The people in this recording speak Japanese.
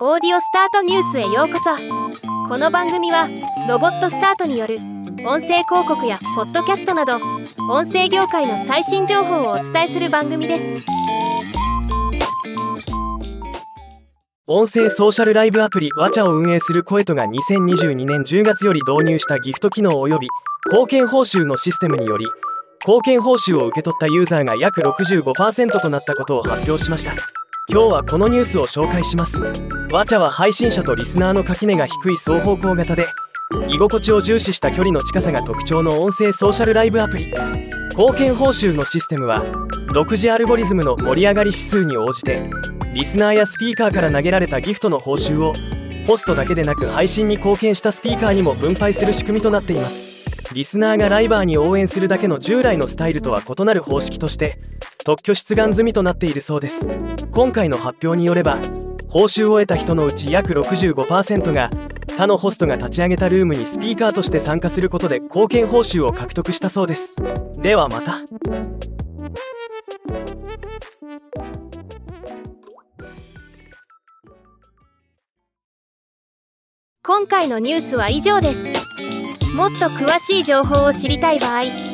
オーディオスタートニュースへようこそ。この番組はロボットスタートによる音声広告やポッドキャストなど音声業界の最新情報をお伝えする番組です。音声ソーシャルライブアプリワチャを運営するコエトが2022年10月より導入したギフト機能及び貢献報酬のシステムにより貢献報酬を受け取ったユーザーが約65%となったことを発表しました。今日はこのニュースを紹介します。ワチャは配信者とリスナーの垣根が低い双方向型で居心地を重視した距離の近さが特徴の音声ソーシャルライブアプリ。貢献報酬のシステムは独自アルゴリズムの盛り上がり指数に応じてリスナーやスピーカーから投げられたギフトの報酬をホストだけでなく配信に貢献したスピーカーにも分配する仕組みとなっています。リスナーがライバーに応援するだけの従来のスタイルとは異なる方式として特許出願済みとなっているそうです。今回の発表によれば報酬を得た人のうち約65%が他のホストが立ち上げたルームにスピーカーとして参加することで貢献報酬を獲得したそうです。ではまた。今回のニュースは以上です。もっと詳しい情報を知りたい場合「